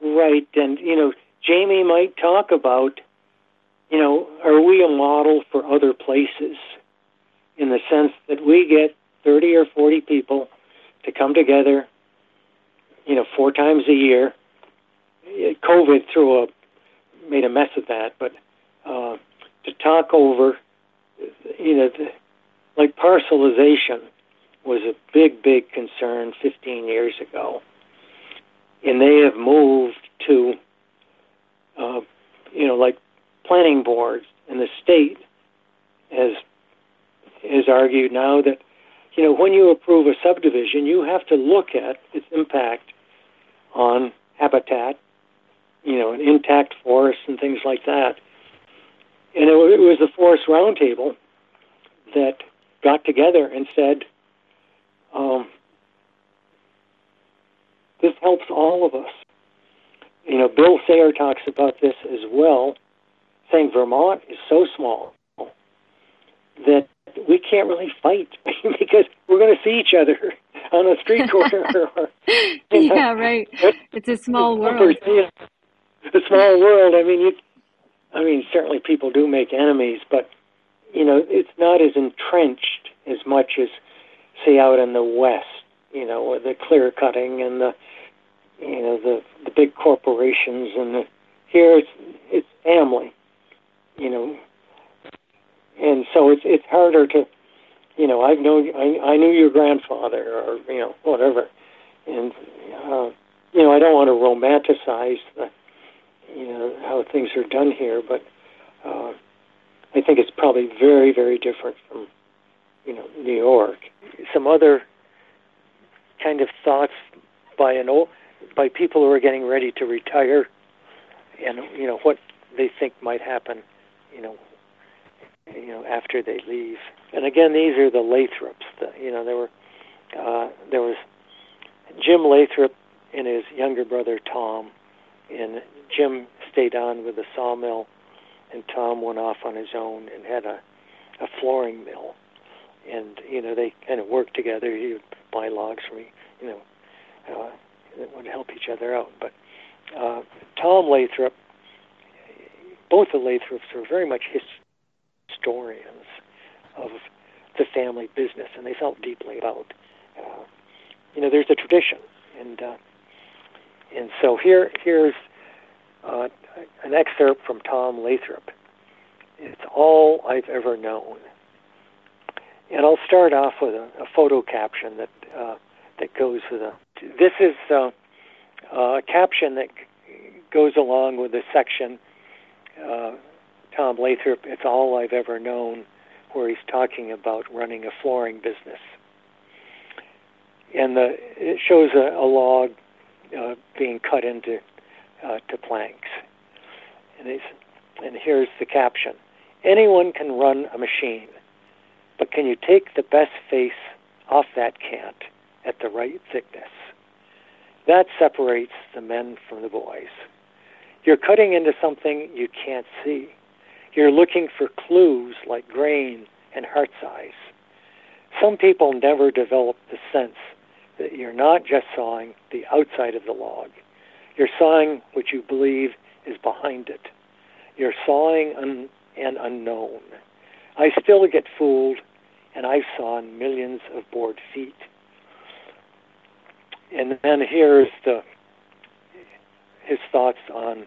S2: right, and, you know, Jamie might talk about, you know, are we a model for other places in the sense that we get 30 or 40 people to come together, you know, four times a year. COVID threw a made a mess of that, but uh, to talk over, you know, the, like parcelization was a big, big concern 15 years ago, and they have moved to uh, you know, like planning boards and the state has has argued now that you know when you approve a subdivision, you have to look at its impact on habitat, you know, an intact forest and things like that. And it, it was the Forest Roundtable that got together and said, um, this helps all of us. You know, Bill Sayre talks about this as well, saying Vermont is so small that we can't really fight because we're going to see each other on a street corner.
S1: Or, yeah, right. It's a small world.
S2: A small world. I mean, you. I mean, certainly people do make enemies, but you know, it's not as entrenched as much as, say, out in the West. You know, with the clear cutting and the, you know, the the big corporations and the here it's it's family. You know, and so it's it's harder to, you know, I've known I I knew your grandfather or you know whatever, and uh, you know I don't want to romanticize the, you know how things are done here, but uh, I think it's probably very very different from, you know, New York. Some other kind of thoughts by an old by people who are getting ready to retire, and you know what they think might happen, you know, you know, after they leave. And again, these are the Lathrops. The, you know, there were uh, there was Jim Lathrop and his younger brother Tom, and Jim stayed on with the sawmill, and Tom went off on his own and had a a flooring mill. And you know, they kind of worked together. He would buy logs for me, you know, uh, would help each other out. But uh, Tom Lathrop, both the Lathrops were very much his historians of the family business, and they felt deeply about. Uh, you know, there's a tradition, and uh, and so here here's uh, an excerpt from Tom Lathrop. It's all I've ever known, and I'll start off with a, a photo caption that uh, that goes with a. This is uh, a caption that goes along with the section. Uh, Tom Lathrop, It's All I've Ever Known, where he's talking about running a flooring business. And the, it shows a, a log uh, being cut into uh, to planks. And, he's, and here's the caption Anyone can run a machine, but can you take the best face off that cant at the right thickness? That separates the men from the boys. You're cutting into something you can't see. You're looking for clues like grain and heart size. Some people never develop the sense that you're not just sawing the outside of the log. You're sawing what you believe is behind it. You're sawing an, an unknown. I still get fooled, and I've sawn millions of board feet. And then here's the his thoughts on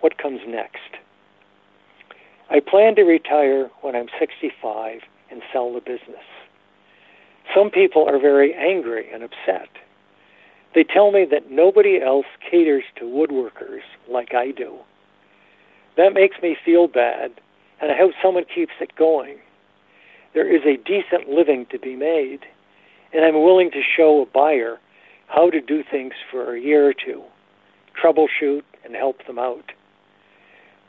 S2: what comes next. I plan to retire when I'm 65 and sell the business. Some people are very angry and upset. They tell me that nobody else caters to woodworkers like I do. That makes me feel bad, and I hope someone keeps it going. There is a decent living to be made, and I'm willing to show a buyer how to do things for a year or two, troubleshoot, and help them out.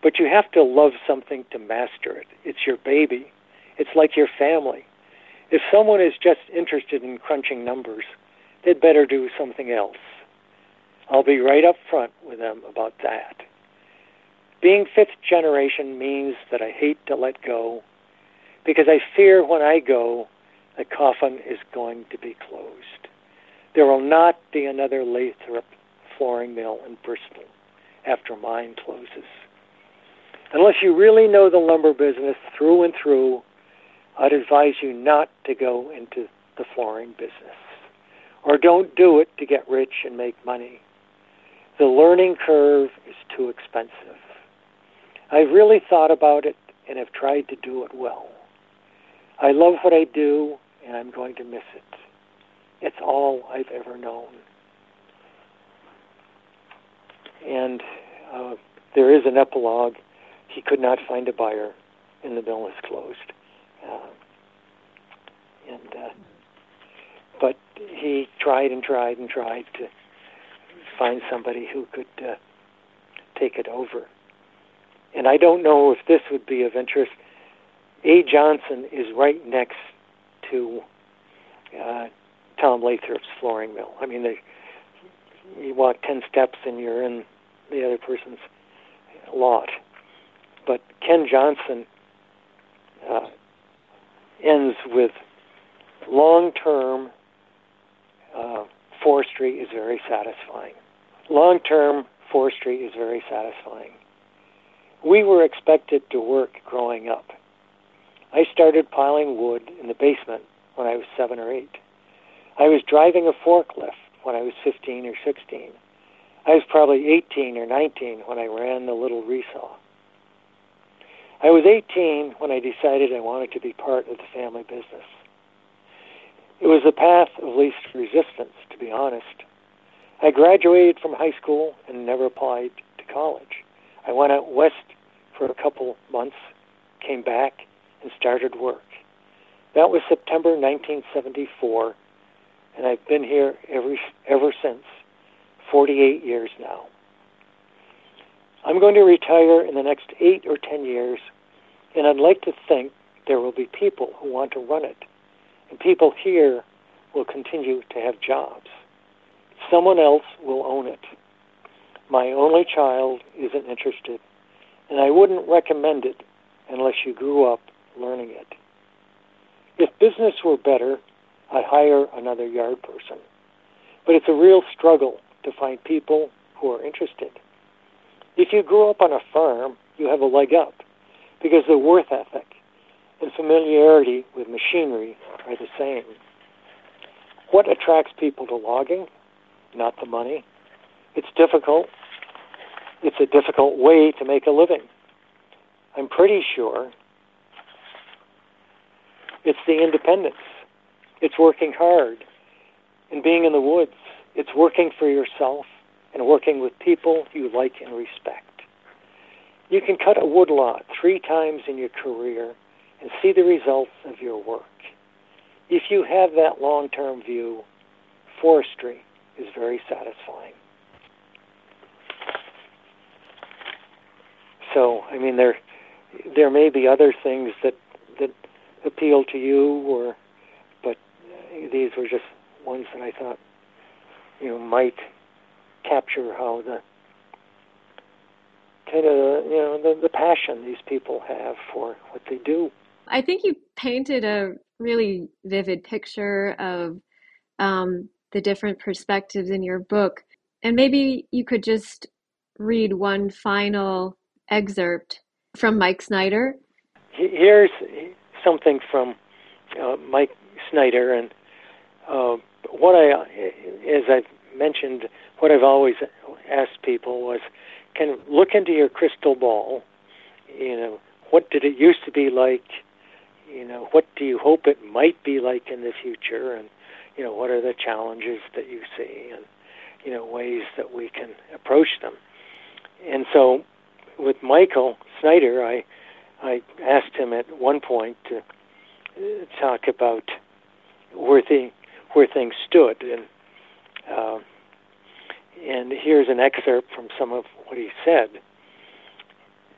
S2: But you have to love something to master it. It's your baby. It's like your family. If someone is just interested in crunching numbers, they'd better do something else. I'll be right up front with them about that. Being fifth generation means that I hate to let go because I fear when I go, the coffin is going to be closed. There will not be another Lathrop flooring mill in Bristol after mine closes unless you really know the lumber business through and through, I'd advise you not to go into the flooring business. Or don't do it to get rich and make money. The learning curve is too expensive. I've really thought about it and have tried to do it well. I love what I do and I'm going to miss it. It's all I've ever known. And uh, there is an epilogue he could not find a buyer, and the mill was closed. Uh, and uh, he tried and tried and tried to find somebody who could uh, take it over. and I don't know if this would be of interest. A. Johnson is right next to uh, Tom Lathrop's flooring mill. I mean, they, you walk 10 steps and you're in the other person's lot. But Ken Johnson uh, ends with long term uh, forestry is very satisfying. Long term forestry is very satisfying. We were expected to work growing up. I started piling wood in the basement when I was seven or eight. I was driving a forklift when I was 15 or 16. I was probably 18 or 19 when I ran the little resaw. I was 18 when I decided I wanted to be part of the family business. It was the path of least resistance, to be honest. I graduated from high school and never applied to college. I went out west for a couple months, came back, and started work. That was September 1974, and I've been here every, ever since, 48 years now. I'm going to retire in the next eight or ten years, and I'd like to think there will be people who want to run it people here will continue to have jobs. Someone else will own it. My only child isn't interested, and I wouldn't recommend it unless you grew up learning it. If business were better, I'd hire another yard person. But it's a real struggle to find people who are interested. If you grew up on a farm, you have a leg up because the worth ethic and familiarity with machinery are the same. What attracts people to logging? Not the money. It's difficult. It's a difficult way to make a living. I'm pretty sure it's the independence. It's working hard and being in the woods. It's working for yourself and working with people you like and respect. You can cut a woodlot three times in your career and see the results of your work. If you have that long term view, forestry is very satisfying. So, I mean, there there may be other things that that appeal to you, or but uh, these were just ones that I thought you know might capture how the kind of you know the, the passion these people have for what they do.
S1: I think you painted a really vivid picture of um, the different perspectives in your book. And maybe you could just read one final excerpt from Mike Snyder.
S2: Here's something from uh, Mike Snyder, and uh, what I, as I've mentioned, what I've always asked people was, can look into your crystal ball. You know, what did it used to be like? You know, what do you hope it might be like in the future, and you know, what are the challenges that you see, and you know, ways that we can approach them. And so, with Michael Snyder, I I asked him at one point to uh, talk about where the where things stood, and uh, and here's an excerpt from some of what he said.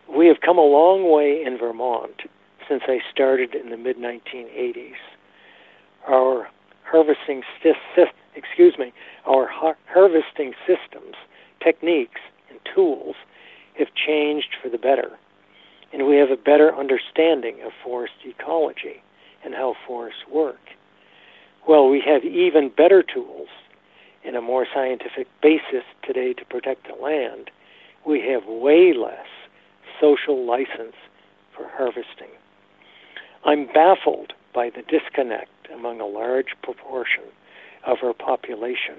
S2: We have come a long way in Vermont since I started in the mid 1980s. Our harvesting excuse me, our har- harvesting systems, techniques, and tools have changed for the better, and we have a better understanding of forest ecology and how forests work. Well, we have even better tools and a more scientific basis today to protect the land. We have way less social license for harvesting. I'm baffled by the disconnect among a large proportion of our population,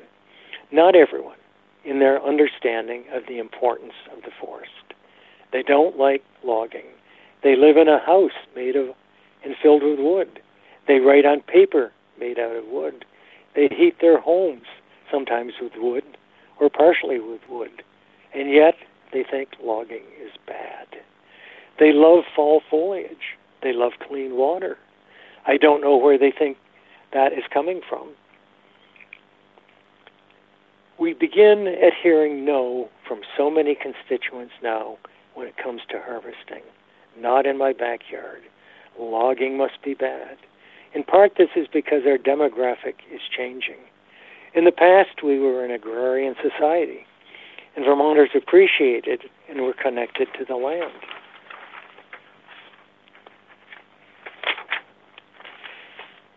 S2: not everyone, in their understanding of the importance of the forest. They don't like logging. They live in a house made of and filled with wood. They write on paper made out of wood. They heat their homes, sometimes with wood or partially with wood. And yet they think logging is bad. They love fall foliage. They love clean water. I don't know where they think that is coming from. We begin at hearing no from so many constituents now when it comes to harvesting. Not in my backyard. Logging must be bad. In part, this is because our demographic is changing. In the past, we were an agrarian society, and Vermonters appreciated and were connected to the land.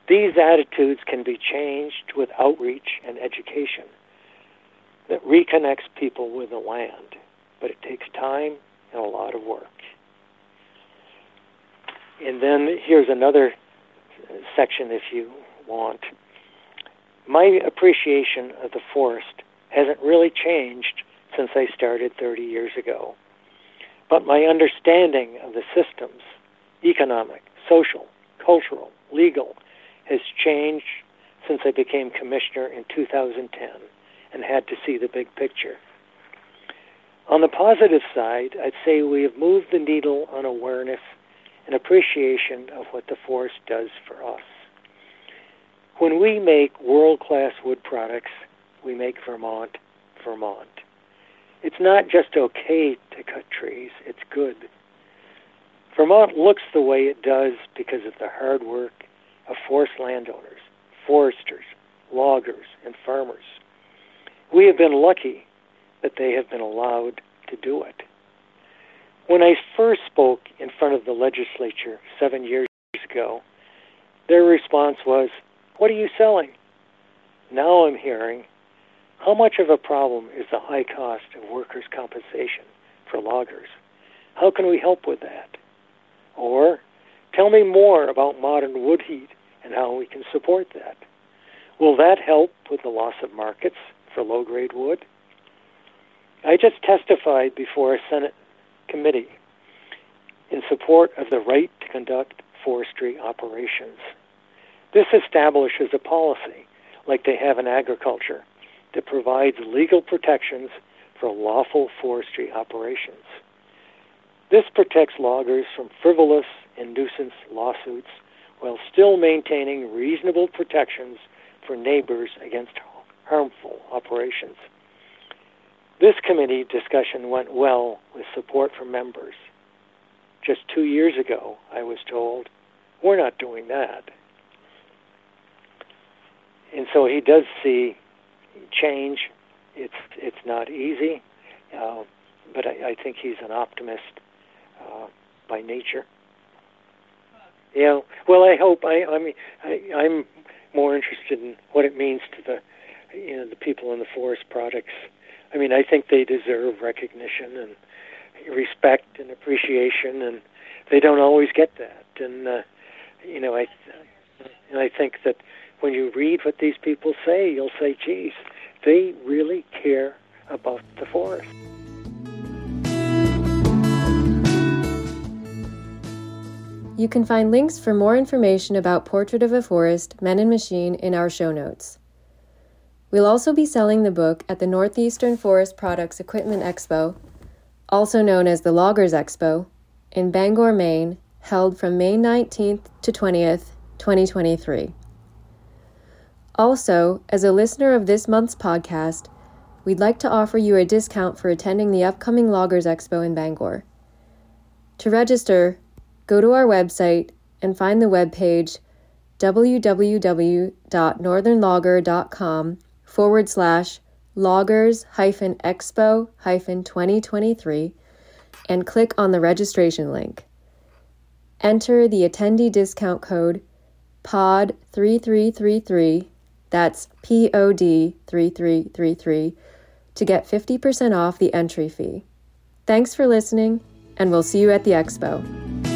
S2: These attitudes can be changed with outreach and education that reconnects people with the land, but it takes time and a lot of work. And then here's another section if you want. My appreciation of the forest hasn't really changed since I started 30 years ago. But my understanding of the systems, economic, social, cultural, legal, has changed since I became commissioner in 2010 and had to see the big picture. On the positive side, I'd say we have moved the needle on awareness and appreciation of what the forest does for us. When we make world class wood products, we make Vermont, Vermont. It's not just okay to cut trees, it's good. Vermont looks the way it does because of the hard work of forest landowners, foresters, loggers, and farmers. We have been lucky that they have been allowed to do it. When I first spoke in front of the legislature seven years ago, their response was, What are you selling? Now I'm hearing, How much of a problem is the high cost of workers' compensation for loggers? How can we help with that? Or, Tell me more about modern wood heat and how we can support that. Will that help with the loss of markets for low grade wood? I just testified before a Senate committee in support of the right to conduct forestry operations. This establishes a policy, like they have in agriculture, that provides legal protections for lawful forestry operations. This protects loggers from frivolous and nuisance lawsuits while still maintaining reasonable protections for neighbors against harmful operations. This committee discussion went well with support from members. Just two years ago, I was told, we're not doing that. And so he does see change. It's it's not easy, uh, but I, I, think he's an optimist uh, by nature. Yeah. Well, I hope. I. I mean, I, I'm more interested in what it means to the, you know, the people in the forest products. I mean, I think they deserve recognition and respect and appreciation, and they don't always get that. And uh, you know, I and I think that when you read what these people say, you'll say, "Geez, they really care about the forest."
S1: You can find links for more information about Portrait of a Forest, Men and Machine in our show notes. We'll also be selling the book at the Northeastern Forest Products Equipment Expo, also known as the Loggers Expo, in Bangor, Maine, held from May 19th to 20th, 2023. Also, as a listener of this month's podcast, we'd like to offer you a discount for attending the upcoming Loggers Expo in Bangor. To register, go to our website and find the webpage www.northernlogger.com forward slash loggers hyphen expo hyphen 2023 and click on the registration link. Enter the attendee discount code POD 3333, that's POD 3333, to get 50% off the entry fee. Thanks for listening, and we'll see you at the expo.